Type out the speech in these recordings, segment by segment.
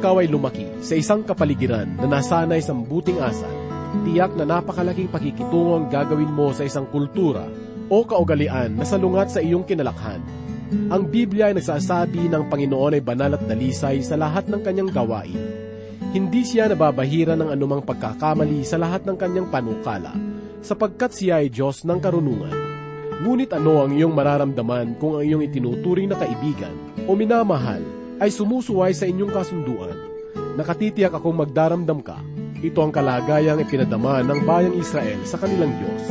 ikaw ay lumaki sa isang kapaligiran na nasanay sa buting asal, tiyak na napakalaking pakikitungo ang gagawin mo sa isang kultura o kaugalian na salungat sa iyong kinalakhan. Ang Biblia ay nagsasabi ng Panginoon ay banal at dalisay sa lahat ng kanyang gawain. Hindi siya nababahira ng anumang pagkakamali sa lahat ng kanyang panukala, sapagkat siya ay Diyos ng karunungan. Ngunit ano ang iyong mararamdaman kung ang iyong itinuturing na kaibigan o minamahal ay sumusuway sa inyong kasunduan. Nakatitiyak akong magdaramdam ka. Ito ang kalagayang ipinadama ng bayang Israel sa kanilang Diyos.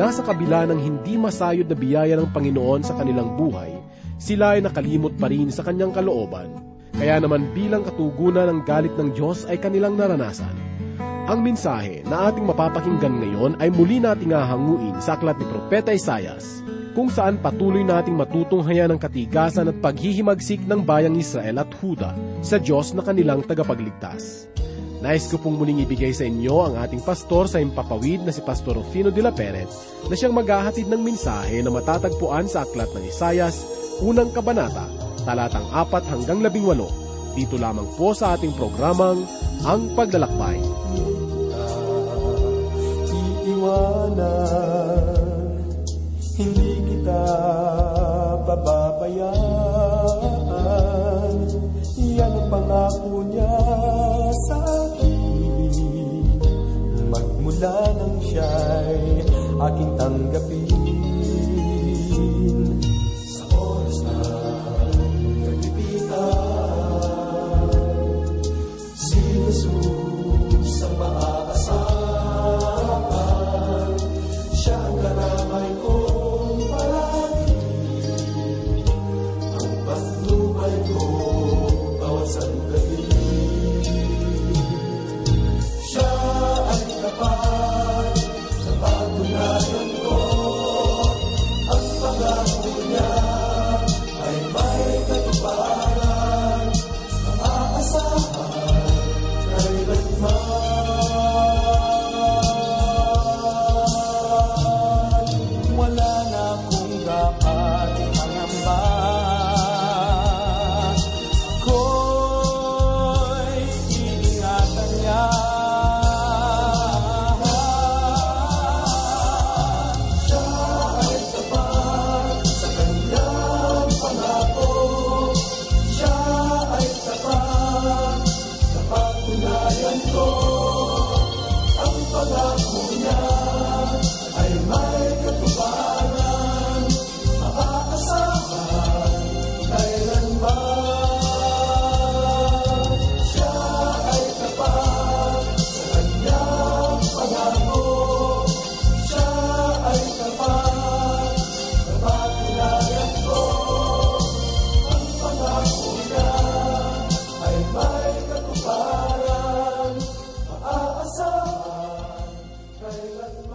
Nasa kabila ng hindi masayod na biyaya ng Panginoon sa kanilang buhay, sila ay nakalimot pa rin sa kanyang kalooban. Kaya naman bilang katugunan ng galit ng Diyos ay kanilang naranasan. Ang mensahe na ating mapapakinggan ngayon ay muli nating hahanguin sa aklat ni Propeta Isayas kung saan patuloy nating matutunghayan ang katigasan at paghihimagsik ng bayang Israel at Huda sa Diyos na kanilang tagapagligtas. Nais ko pong muling ibigay sa inyo ang ating pastor sa impapawid na si Pastor Rufino de la Peret na siyang maghahatid ng mensahe na matatagpuan sa aklat ng Isayas, unang kabanata, talatang 4 hanggang 18. Dito lamang po sa ating programang Ang Paglalakbay. Iiwanan, pababayaan Yan ang pangako niya sa akin. Magmula nang siya'y aking tanggapin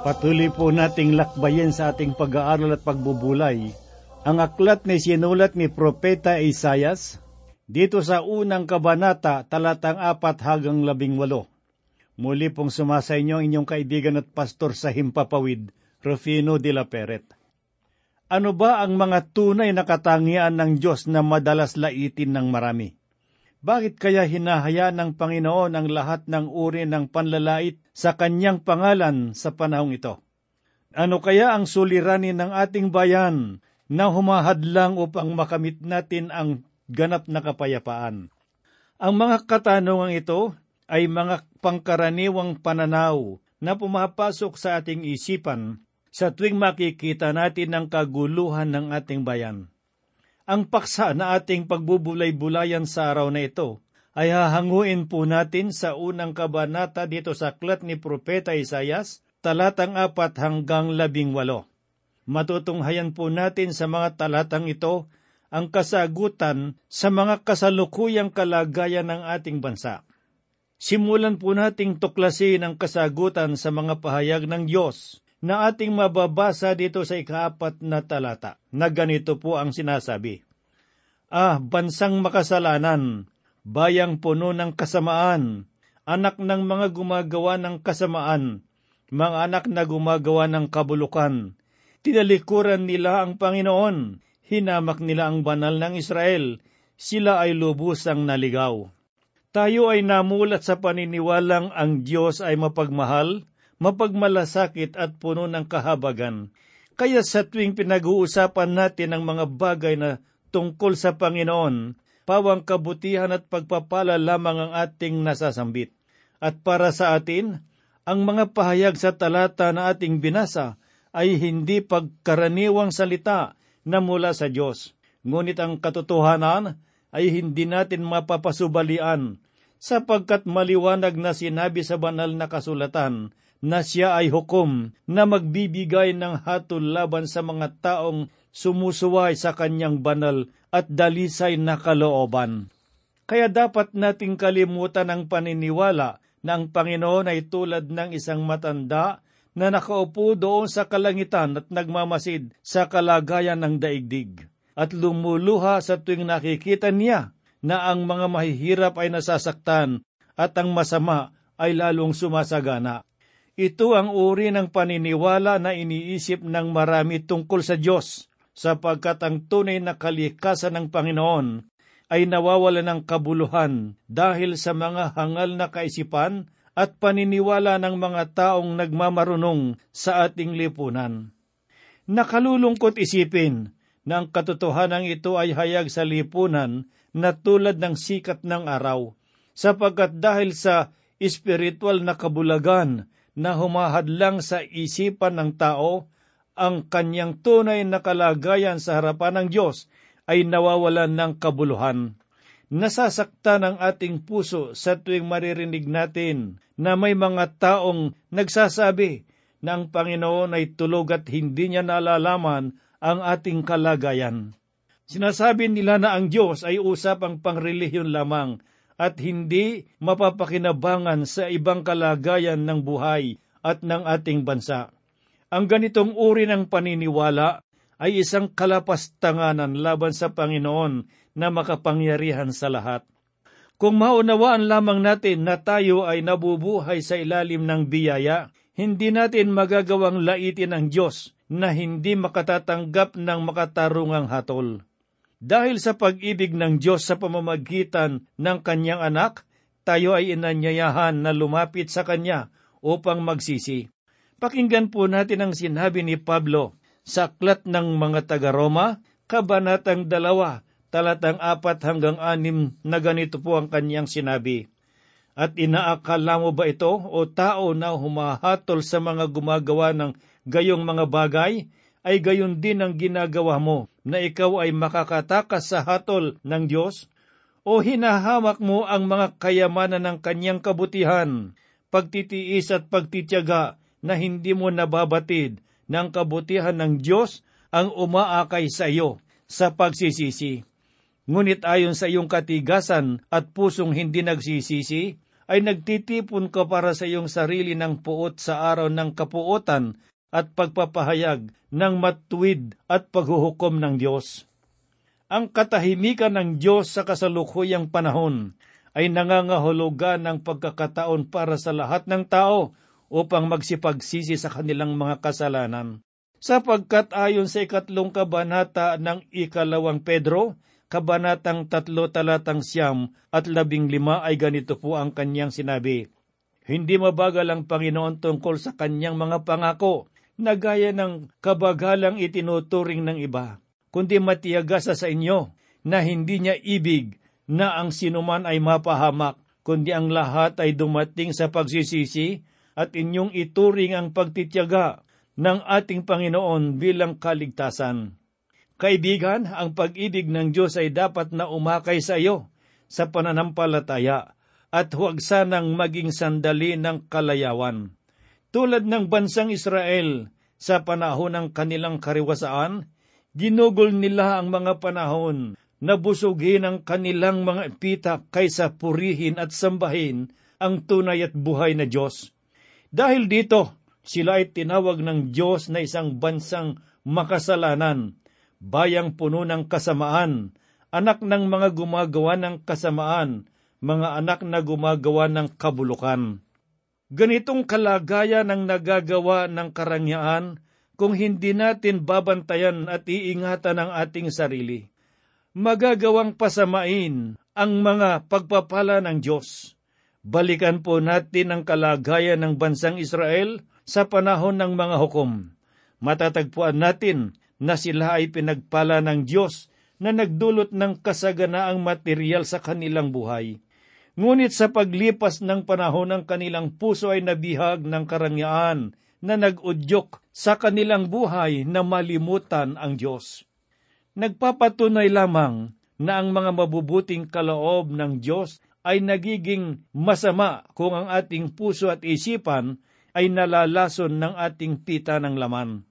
Patuloy po nating lakbayin sa ating pag-aaral at pagbubulay ang aklat ni sinulat ni Propeta Isayas dito sa unang kabanata talatang apat hanggang labing walo. Muli pong sumasa inyo ang inyong kaibigan at pastor sa Himpapawid, Rufino de la Peret. Ano ba ang mga tunay na katangian ng Diyos na madalas laitin ng marami? Bakit kaya hinahayaan ng Panginoon ang lahat ng uri ng panlalait sa kanyang pangalan sa panahong ito? Ano kaya ang suliranin ng ating bayan na humahadlang upang makamit natin ang ganap na kapayapaan? Ang mga katanungang ito ay mga pangkaraniwang pananaw na pumapasok sa ating isipan sa tuwing makikita natin ang kaguluhan ng ating bayan. Ang paksa na ating pagbubulay-bulayan sa araw na ito ay hahanguin po natin sa unang kabanata dito sa aklat ni Propeta Isayas, talatang apat hanggang labing walo. Matutunghayan po natin sa mga talatang ito ang kasagutan sa mga kasalukuyang kalagayan ng ating bansa. Simulan po nating tuklasin ang kasagutan sa mga pahayag ng Diyos na ating mababasa dito sa ikaapat na talata, na ganito po ang sinasabi. Ah, bansang makasalanan, bayang puno ng kasamaan, anak ng mga gumagawa ng kasamaan, mga anak na gumagawa ng kabulukan. Tinalikuran nila ang Panginoon, hinamak nila ang banal ng Israel, sila ay lubusang naligaw. Tayo ay namulat sa paniniwalang ang Diyos ay mapagmahal, mapagmalasakit at puno ng kahabagan. Kaya sa tuwing pinag-uusapan natin ang mga bagay na tungkol sa Panginoon, pawang kabutihan at pagpapala lamang ang ating nasasambit. At para sa atin, ang mga pahayag sa talata na ating binasa ay hindi pagkaraniwang salita na mula sa Diyos. Ngunit ang katotohanan ay hindi natin mapapasubalian sapagkat maliwanag na sinabi sa banal na kasulatan na siya ay hukom na magbibigay ng hatol laban sa mga taong sumusuway sa kanyang banal at dalisay na kalooban. Kaya dapat nating kalimutan ang paniniwala na ang Panginoon ay tulad ng isang matanda na nakaupo doon sa kalangitan at nagmamasid sa kalagayan ng daigdig at lumuluha sa tuwing nakikita niya na ang mga mahihirap ay nasasaktan at ang masama ay lalong sumasagana. Ito ang uri ng paniniwala na iniisip ng marami tungkol sa Diyos, sapagkat ang tunay na kalikasan ng Panginoon ay nawawala ng kabuluhan dahil sa mga hangal na kaisipan at paniniwala ng mga taong nagmamarunong sa ating lipunan. Nakalulungkot isipin na ang katotohanan ito ay hayag sa lipunan na tulad ng sikat ng araw, sapagkat dahil sa espiritual na kabulagan na humahadlang sa isipan ng tao, ang kanyang tunay na kalagayan sa harapan ng Diyos ay nawawalan ng kabuluhan. Nasasaktan ang ating puso sa tuwing maririnig natin na may mga taong nagsasabi na ang Panginoon ay tulog at hindi niya nalalaman ang ating kalagayan. Sinasabi nila na ang Diyos ay usapang pangrelihiyon lamang at hindi mapapakinabangan sa ibang kalagayan ng buhay at ng ating bansa. Ang ganitong uri ng paniniwala ay isang kalapastanganan laban sa Panginoon na makapangyarihan sa lahat. Kung maunawaan lamang natin na tayo ay nabubuhay sa ilalim ng biyaya, hindi natin magagawang laitin ang Diyos na hindi makatatanggap ng makatarungang hatol. Dahil sa pag-ibig ng Diyos sa pamamagitan ng kanyang anak, tayo ay inanyayahan na lumapit sa kanya upang magsisi. Pakinggan po natin ang sinabi ni Pablo sa aklat ng mga taga-Roma, Kabanatang 2, talatang 4 hanggang 6 na ganito po ang kanyang sinabi. At inaakala mo ba ito o tao na humahatol sa mga gumagawa ng gayong mga bagay ay gayon din ang ginagawa mo, na ikaw ay makakatakas sa hatol ng Diyos? O hinahamak mo ang mga kayamanan ng kanyang kabutihan, pagtitiis at pagtityaga na hindi mo nababatid ng kabutihan ng Diyos ang umaakay sa iyo sa pagsisisi. Ngunit ayon sa iyong katigasan at pusong hindi nagsisisi, ay nagtitipon ka para sa iyong sarili ng puot sa araw ng kapuotan at pagpapahayag ng matuwid at paghuhukom ng Diyos. Ang katahimikan ng Diyos sa kasalukuyang panahon ay nangangahulugan ng pagkakataon para sa lahat ng tao upang magsipagsisi sa kanilang mga kasalanan. Sapagkat ayon sa ikatlong kabanata ng ikalawang Pedro, kabanatang tatlo talatang siyam at labing lima ay ganito po ang kanyang sinabi. Hindi mabagal ang Panginoon tungkol sa kanyang mga pangako, na gaya ng kabagalang itinuturing ng iba, kundi matiyagasa sa inyo na hindi niya ibig na ang sinuman ay mapahamak, kundi ang lahat ay dumating sa pagsisisi at inyong ituring ang pagtityaga ng ating Panginoon bilang kaligtasan. Kaibigan, ang pag-ibig ng Diyos ay dapat na umakay sa iyo sa pananampalataya at huwag sanang maging sandali ng kalayawan. Tulad ng bansang Israel sa panahon ng kanilang kariwasaan, ginugol nila ang mga panahon na busugin ang kanilang mga pita kaysa purihin at sambahin ang tunay at buhay na Diyos. Dahil dito, sila ay tinawag ng Diyos na isang bansang makasalanan, bayang puno ng kasamaan, anak ng mga gumagawa ng kasamaan, mga anak na gumagawa ng kabulukan. Ganitong kalagayan ang nagagawa ng karangyaan kung hindi natin babantayan at iingatan ang ating sarili. Magagawang pasamain ang mga pagpapala ng Diyos. Balikan po natin ang kalagayan ng bansang Israel sa panahon ng mga hukom. Matatagpuan natin na sila ay pinagpala ng Diyos na nagdulot ng kasaganaang material sa kanilang buhay. Ngunit sa paglipas ng panahon ng kanilang puso ay nabihag ng karangyaan na nag-udyok sa kanilang buhay na malimutan ang Diyos. Nagpapatunay lamang na ang mga mabubuting kaloob ng Diyos ay nagiging masama kung ang ating puso at isipan ay nalalason ng ating pita ng laman.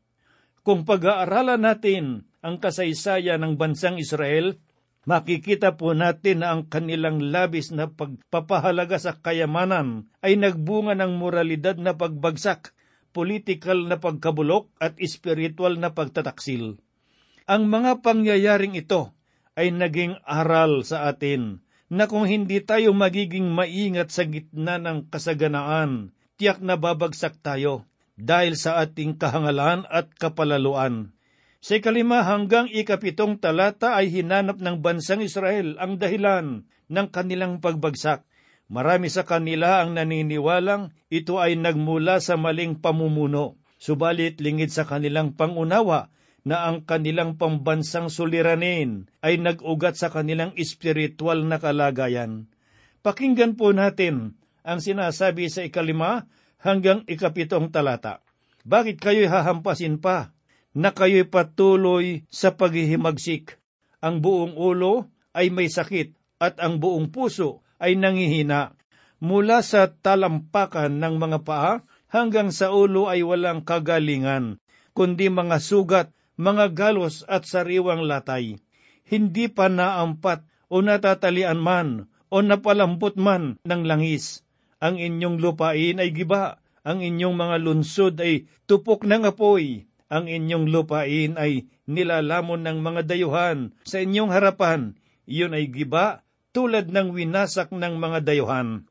Kung pag-aaralan natin ang kasaysayan ng bansang Israel, makikita po natin na ang kanilang labis na pagpapahalaga sa kayamanan ay nagbunga ng moralidad na pagbagsak, political na pagkabulok at espiritual na pagtataksil. Ang mga pangyayaring ito ay naging aral sa atin na kung hindi tayo magiging maingat sa gitna ng kasaganaan, tiyak na babagsak tayo dahil sa ating kahangalan at kapalaluan. Sa ikalima hanggang ikapitong talata ay hinanap ng bansang Israel ang dahilan ng kanilang pagbagsak. Marami sa kanila ang naniniwalang ito ay nagmula sa maling pamumuno. Subalit lingid sa kanilang pangunawa na ang kanilang pambansang suliranin ay nag-ugat sa kanilang espiritual na kalagayan. Pakinggan po natin ang sinasabi sa ikalima hanggang ikapitong talata. Bakit kayo'y hahampasin pa na kayo'y patuloy sa paghihimagsik? Ang buong ulo ay may sakit at ang buong puso ay nangihina. Mula sa talampakan ng mga paa hanggang sa ulo ay walang kagalingan, kundi mga sugat mga galos at sariwang latay. Hindi pa naampat o natatalian man o napalambot man ng langis. Ang inyong lupain ay giba, ang inyong mga lunsod ay tupok ng apoy, ang inyong lupain ay nilalamon ng mga dayuhan sa inyong harapan. Iyon ay giba tulad ng winasak ng mga dayuhan.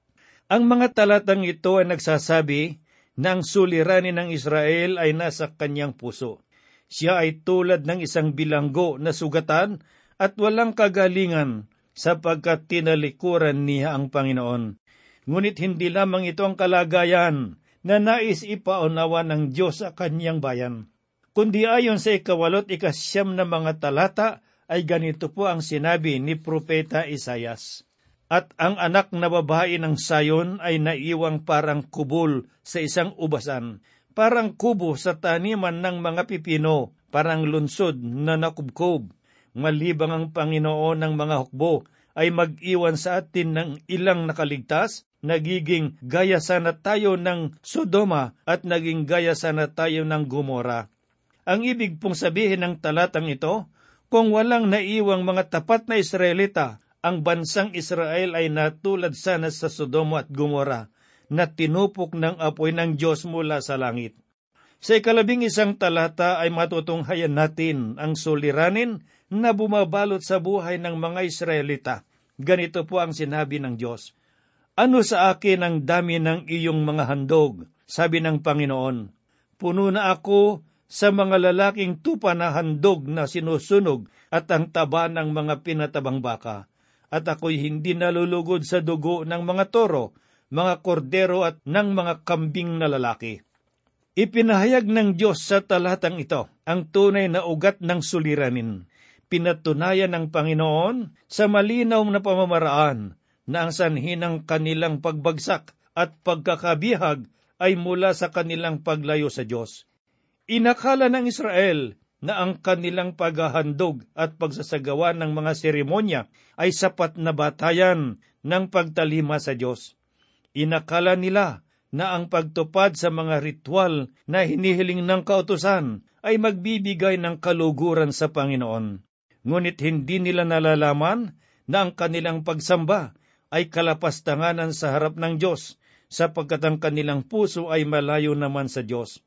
Ang mga talatang ito ay nagsasabi na ang suliranin ng Israel ay nasa kanyang puso. Siya ay tulad ng isang bilanggo na sugatan at walang kagalingan sapagkat tinalikuran niya ang Panginoon. Ngunit hindi lamang ito ang kalagayan na nais ipaunawa ng Diyos sa kanyang bayan. Kundi ayon sa ikawalot ikasyam na mga talata ay ganito po ang sinabi ni Propeta Isayas. At ang anak na babae ng sayon ay naiwang parang kubol sa isang ubasan parang kubo sa taniman ng mga pipino, parang lunsod na nakubkob. Malibang ang Panginoon ng mga hukbo ay mag-iwan sa atin ng ilang nakaligtas, nagiging gaya sana tayo ng Sodoma at naging gaya sana tayo ng Gomora. Ang ibig pong sabihin ng talatang ito, kung walang naiwang mga tapat na Israelita, ang bansang Israel ay natulad sana sa Sodoma at Gomora na tinupok ng apoy ng Diyos mula sa langit. Sa ikalabing isang talata ay matutunghayan natin ang suliranin na bumabalot sa buhay ng mga Israelita. Ganito po ang sinabi ng Diyos. Ano sa akin ang dami ng iyong mga handog? Sabi ng Panginoon. Puno na ako sa mga lalaking tupa na handog na sinusunog at ang taba ng mga pinatabang baka. At ako'y hindi nalulugod sa dugo ng mga toro mga kordero at ng mga kambing na lalaki. Ipinahayag ng Diyos sa talatang ito ang tunay na ugat ng suliranin. Pinatunayan ng Panginoon sa malinaw na pamamaraan na ang sanhi ng kanilang pagbagsak at pagkakabihag ay mula sa kanilang paglayo sa Diyos. Inakala ng Israel na ang kanilang paghahandog at pagsasagawa ng mga seremonya ay sapat na batayan ng pagtalima sa Diyos. Inakala nila na ang pagtupad sa mga ritual na hinihiling ng kautusan ay magbibigay ng kaluguran sa Panginoon. Ngunit hindi nila nalalaman na ang kanilang pagsamba ay kalapastanganan sa harap ng Diyos sapagkat ang kanilang puso ay malayo naman sa Diyos.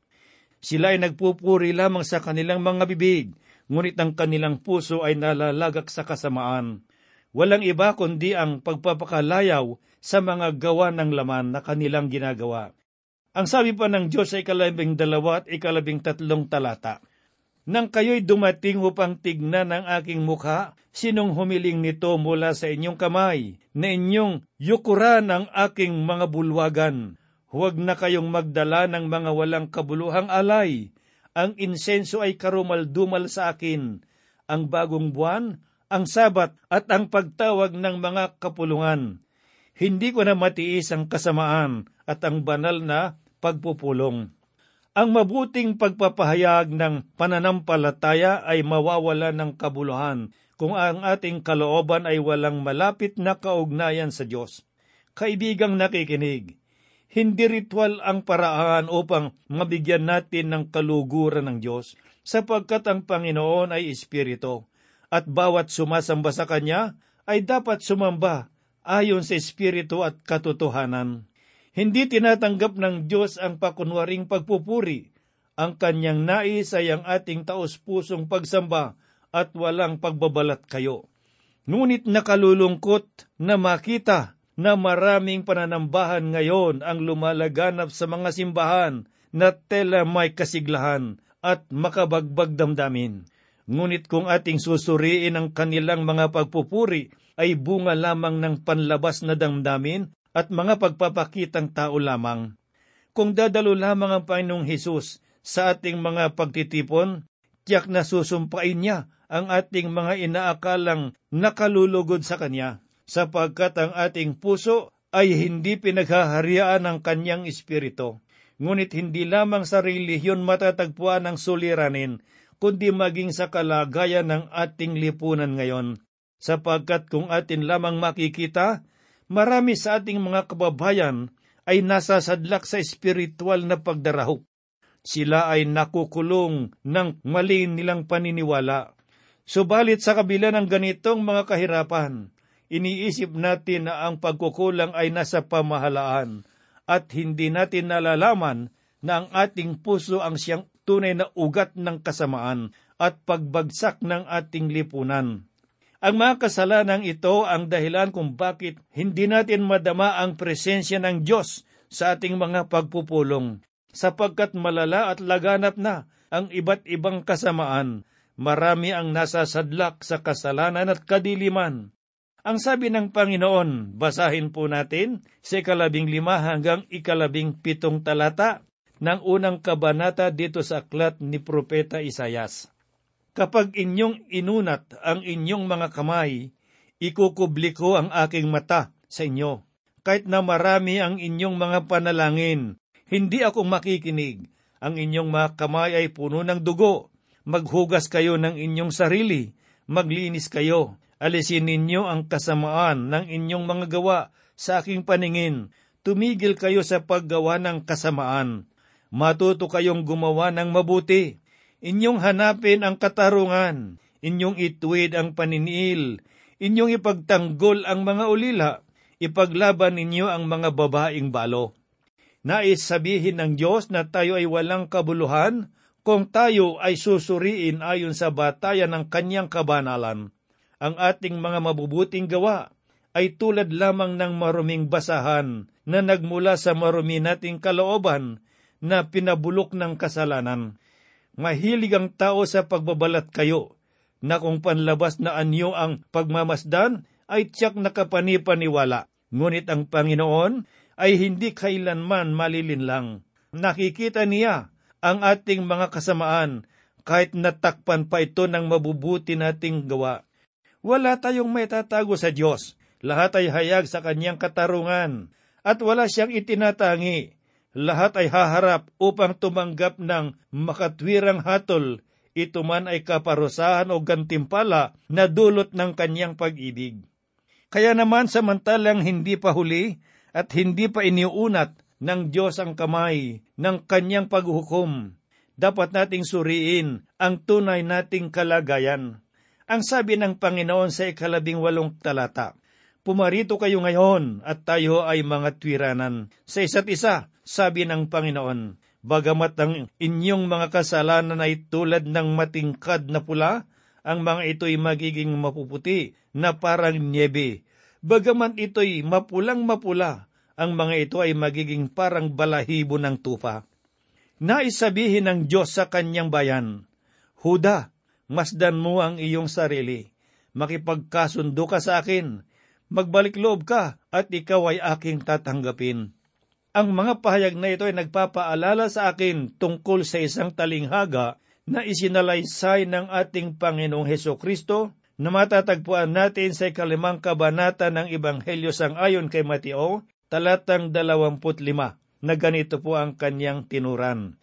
Sila ay nagpupuri lamang sa kanilang mga bibig, ngunit ang kanilang puso ay nalalagak sa kasamaan. Walang iba kundi ang pagpapakalayaw sa mga gawa ng laman na kanilang ginagawa. Ang sabi pa ng Diyos sa ikalabing dalawa at ikalabing tatlong talata, Nang kayo'y dumating upang tignan ang aking mukha, sinong humiling nito mula sa inyong kamay, na inyong yukuran ang aking mga bulwagan? Huwag na kayong magdala ng mga walang kabuluhang alay. Ang insenso ay karumal-dumal sa akin. Ang bagong buwan, ang sabat at ang pagtawag ng mga kapulungan. Hindi ko na matiis ang kasamaan at ang banal na pagpupulong. Ang mabuting pagpapahayag ng pananampalataya ay mawawala ng kabuluhan kung ang ating kalooban ay walang malapit na kaugnayan sa Diyos. Kaibigang nakikinig, hindi ritual ang paraan upang mabigyan natin ng kaluguran ng Diyos sapagkat ang Panginoon ay Espiritu at bawat sumasamba sa Kanya ay dapat sumamba ayon sa Espiritu at katotohanan. Hindi tinatanggap ng Diyos ang pakunwaring pagpupuri. Ang kanyang nais ay ang ating taos-pusong pagsamba at walang pagbabalat kayo. Ngunit nakalulungkot na makita na maraming pananambahan ngayon ang lumalaganap sa mga simbahan na tela may kasiglahan at makabagbag damdamin. Ngunit kung ating susuriin ang kanilang mga pagpupuri, ay bunga lamang ng panlabas na damdamin at mga pagpapakitang tao lamang. Kung dadalo lamang ang Panginoong Hesus sa ating mga pagtitipon, tiyak na susumpain niya ang ating mga inaakalang nakalulugod sa Kanya, sapagkat ang ating puso ay hindi pinaghaharian ng Kanyang Espiritu. Ngunit hindi lamang sa relihiyon matatagpuan ang suliranin, kundi maging sa kalagayan ng ating lipunan ngayon. Sapagkat kung atin lamang makikita marami sa ating mga kababayan ay nasa sadlak sa espiritual na pagdarahok. Sila ay nakukulong ng mali nilang paniniwala. Subalit sa kabila ng ganitong mga kahirapan, iniisip natin na ang pagkukulang ay nasa pamahalaan at hindi natin nalalaman na ang ating puso ang siyang tunay na ugat ng kasamaan at pagbagsak ng ating lipunan. Ang mga kasalanang ito ang dahilan kung bakit hindi natin madama ang presensya ng Diyos sa ating mga pagpupulong, sapagkat malala at laganap na ang iba't ibang kasamaan. Marami ang nasasadlak sa kasalanan at kadiliman. Ang sabi ng Panginoon, basahin po natin sa ikalabing lima hanggang ikalabing pitong talata ng unang kabanata dito sa aklat ni Propeta Isayas. Kapag inyong inunat ang inyong mga kamay, ikukubli ko ang aking mata sa inyo. Kahit na marami ang inyong mga panalangin, hindi ako makikinig. Ang inyong mga kamay ay puno ng dugo. Maghugas kayo ng inyong sarili. Maglinis kayo. Alisin ninyo ang kasamaan ng inyong mga gawa sa aking paningin. Tumigil kayo sa paggawa ng kasamaan. Matuto kayong gumawa ng mabuti Inyong hanapin ang katarungan, inyong ituwid ang paniniil, inyong ipagtanggol ang mga ulila, ipaglaban ninyo ang mga babaing balo. Nais sabihin ng Diyos na tayo ay walang kabuluhan kung tayo ay susuriin ayon sa batayan ng kanyang kabanalan. Ang ating mga mabubuting gawa ay tulad lamang ng maruming basahan na nagmula sa marumi nating kalooban na pinabulok ng kasalanan mahilig ang tao sa pagbabalat kayo, na kung panlabas na anyo ang pagmamasdan, ay tiyak nakapanipaniwala. Ngunit ang Panginoon ay hindi kailanman malilinlang. Nakikita niya ang ating mga kasamaan kahit natakpan pa ito ng mabubuti nating gawa. Wala tayong may tatago sa Diyos. Lahat ay hayag sa kanyang katarungan at wala siyang itinatangi lahat ay haharap upang tumanggap ng makatwirang hatol, ito man ay kaparusahan o gantimpala na dulot ng kanyang pag-ibig. Kaya naman samantalang hindi pa huli at hindi pa iniunat ng Diyos ang kamay ng kanyang paghukom, dapat nating suriin ang tunay nating kalagayan. Ang sabi ng Panginoon sa ikalabing walong talata, Pumarito kayo ngayon at tayo ay mga twiranan sa isa't isa, sabi ng Panginoon. Bagamat ang inyong mga kasalanan ay tulad ng matingkad na pula, ang mga ito'y magiging mapuputi na parang niebe. Bagamat ito'y mapulang mapula, ang mga ito ay magiging parang balahibo ng tupa. Naisabihin ng Diyos sa kanyang bayan, Huda, masdan mo ang iyong sarili. Makipagkasundo ka sa akin. Magbalik loob ka at ikaw ay aking tatanggapin. Ang mga pahayag na ito ay nagpapaalala sa akin tungkol sa isang talinghaga na isinalaysay ng ating Panginoong Heso Kristo na matatagpuan natin sa ikalimang kabanata ng Ebanghelyo sang ayon kay Mateo, talatang 25, na ganito po ang kanyang tinuran.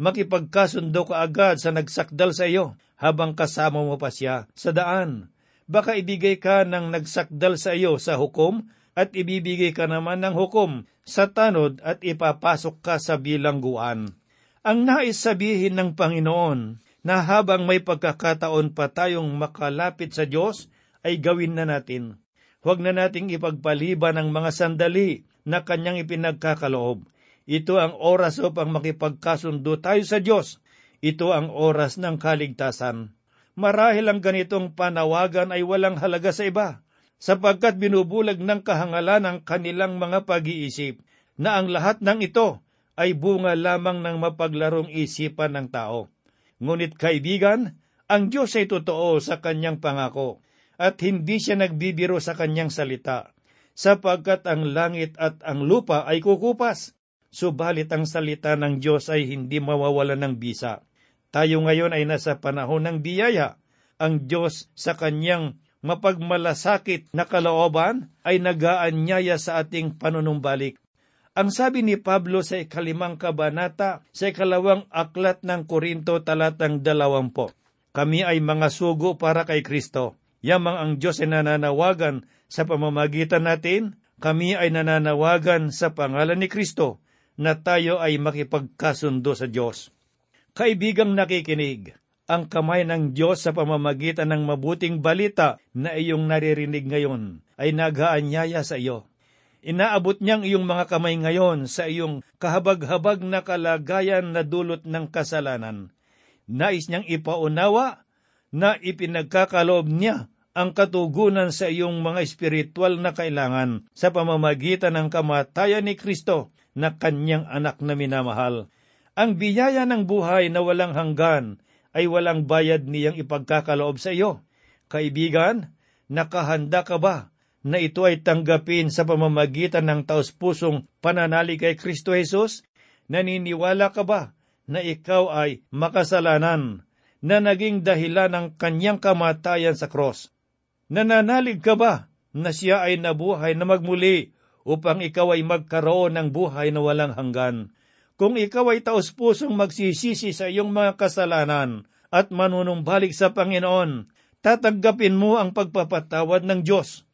Makipagkasundo ka agad sa nagsakdal sa iyo habang kasama mo pa siya sa daan. Baka ibigay ka ng nagsakdal sa iyo sa hukom at ibibigay ka naman ng hukom sa tanod at ipapasok ka sa bilangguan. Ang nais sabihin ng Panginoon na habang may pagkakataon pa tayong makalapit sa Diyos, ay gawin na natin. Huwag na nating ipagpaliban ang mga sandali na kanyang ipinagkakaloob. Ito ang oras upang makipagkasundo tayo sa Diyos. Ito ang oras ng kaligtasan. Marahil ang ganitong panawagan ay walang halaga sa iba, sapagkat binubulag ng kahangalan ang kanilang mga pag-iisip na ang lahat ng ito ay bunga lamang ng mapaglarong isipan ng tao. Ngunit kaibigan, ang Diyos ay totoo sa kanyang pangako at hindi siya nagbibiro sa kanyang salita, sapagkat ang langit at ang lupa ay kukupas, subalit ang salita ng Diyos ay hindi mawawala ng bisa. Tayo ngayon ay nasa panahon ng biyaya. Ang Diyos sa kanyang mapagmalasakit na kalooban ay nagaanyaya sa ating panunumbalik ang sabi ni Pablo sa ikalimang kabanata sa ikalawang aklat ng Korinto talatang dalawampo, Kami ay mga sugo para kay Kristo. Yamang ang Diyos ay nananawagan sa pamamagitan natin, kami ay nananawagan sa pangalan ni Kristo na tayo ay makipagkasundo sa Diyos. Kaibigang nakikinig, ang kamay ng Diyos sa pamamagitan ng mabuting balita na iyong naririnig ngayon ay nagaanyaya sa iyo. Inaabot niyang iyong mga kamay ngayon sa iyong kahabag-habag na kalagayan na dulot ng kasalanan. Nais niyang ipaunawa na ipinagkakaloob niya ang katugunan sa iyong mga espiritual na kailangan sa pamamagitan ng kamatayan ni Kristo na kanyang anak na minamahal. Ang biyaya ng buhay na walang hanggan ay walang bayad niyang ipagkakaloob sa iyo. Kaibigan, nakahanda ka ba na ito ay tanggapin sa pamamagitan ng taus-pusong pananalig kay Kristo Jesus? Naniniwala ka ba na ikaw ay makasalanan na naging dahilan ng kanyang kamatayan sa cross? Nananalig ka ba na siya ay nabuhay na magmuli upang ikaw ay magkaroon ng buhay na walang hanggan? Kung ikaw ay taus-pusong magsisisi sa iyong mga kasalanan at manunumbalik sa Panginoon, tatanggapin mo ang pagpapatawad ng Diyos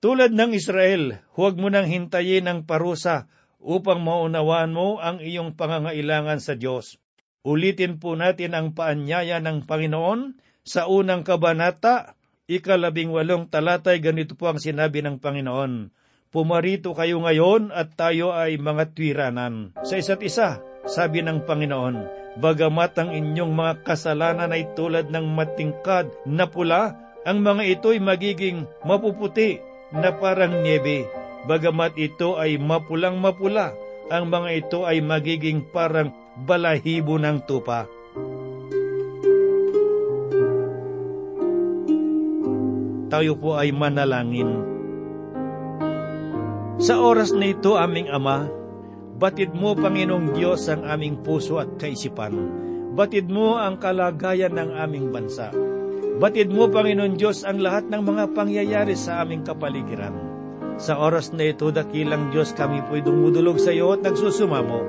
tulad ng Israel, huwag mo nang hintayin ang parusa upang maunawaan mo ang iyong pangangailangan sa Diyos. Ulitin po natin ang paanyaya ng Panginoon sa unang kabanata, ikalabing walong talatay ganito po ang sinabi ng Panginoon. Pumarito kayo ngayon at tayo ay mga twiranan. Sa isa't isa, sabi ng Panginoon, bagamat ang inyong mga kasalanan ay tulad ng matingkad na pula, ang mga ito'y magiging mapuputi na parang niebe, bagamat ito ay mapulang mapula, ang mga ito ay magiging parang balahibo ng tupa. Tayo po ay manalangin. Sa oras na ito, aming Ama, batid mo, Panginoong Diyos, ang aming puso at kaisipan. Batid mo ang kalagayan ng aming bansa Batid mo, Panginoon Diyos, ang lahat ng mga pangyayari sa aming kapaligiran. Sa oras na ito, dakilang Diyos, kami po'y dumudulog sa iyo at nagsusumamo.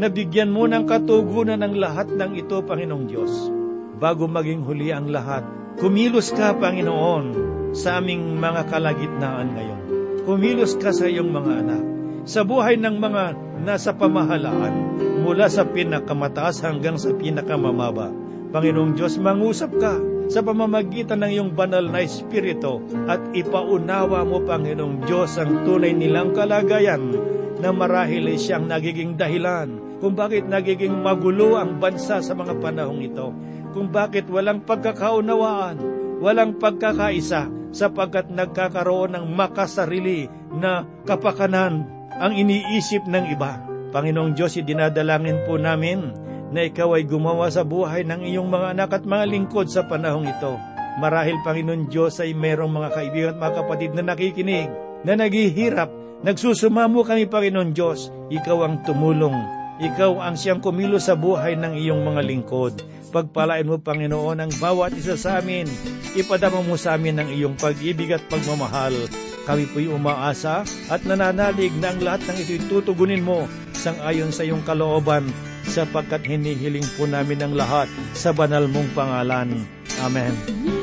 Nabigyan mo ng katugunan ng lahat ng ito, Panginoong Diyos. Bago maging huli ang lahat, kumilos ka, Panginoon, sa aming mga kalagitnaan ngayon. Kumilos ka sa iyong mga anak, sa buhay ng mga nasa pamahalaan, mula sa pinakamataas hanggang sa pinakamamaba. Panginoong Diyos, mangusap ka sa pamamagitan ng iyong banal na Espiritu at ipaunawa mo, Panginoong Diyos, ang tunay nilang kalagayan na marahil ay siyang nagiging dahilan kung bakit nagiging magulo ang bansa sa mga panahong ito, kung bakit walang pagkakaunawaan, walang pagkakaisa, sapagkat nagkakaroon ng makasarili na kapakanan ang iniisip ng iba. Panginoong Diyos, dinadalangin po namin na ikaw ay gumawa sa buhay ng iyong mga anak at mga lingkod sa panahong ito. Marahil, Panginoon Diyos, ay merong mga kaibigan at mga kapatid na nakikinig, na naghihirap, nagsusumamo kami, Panginoon Diyos. Ikaw ang tumulong. Ikaw ang siyang kumilo sa buhay ng iyong mga lingkod. Pagpalain mo, Panginoon, ang bawat isa sa amin. Ipadama mo sa amin ang iyong pag-ibig at pagmamahal. Kami po'y umaasa at nananalig na ang lahat ng ito'y tutugunin mo sang ayon sa iyong kalooban sapagkat hinihiling po namin ang lahat sa banal mong pangalan. Amen.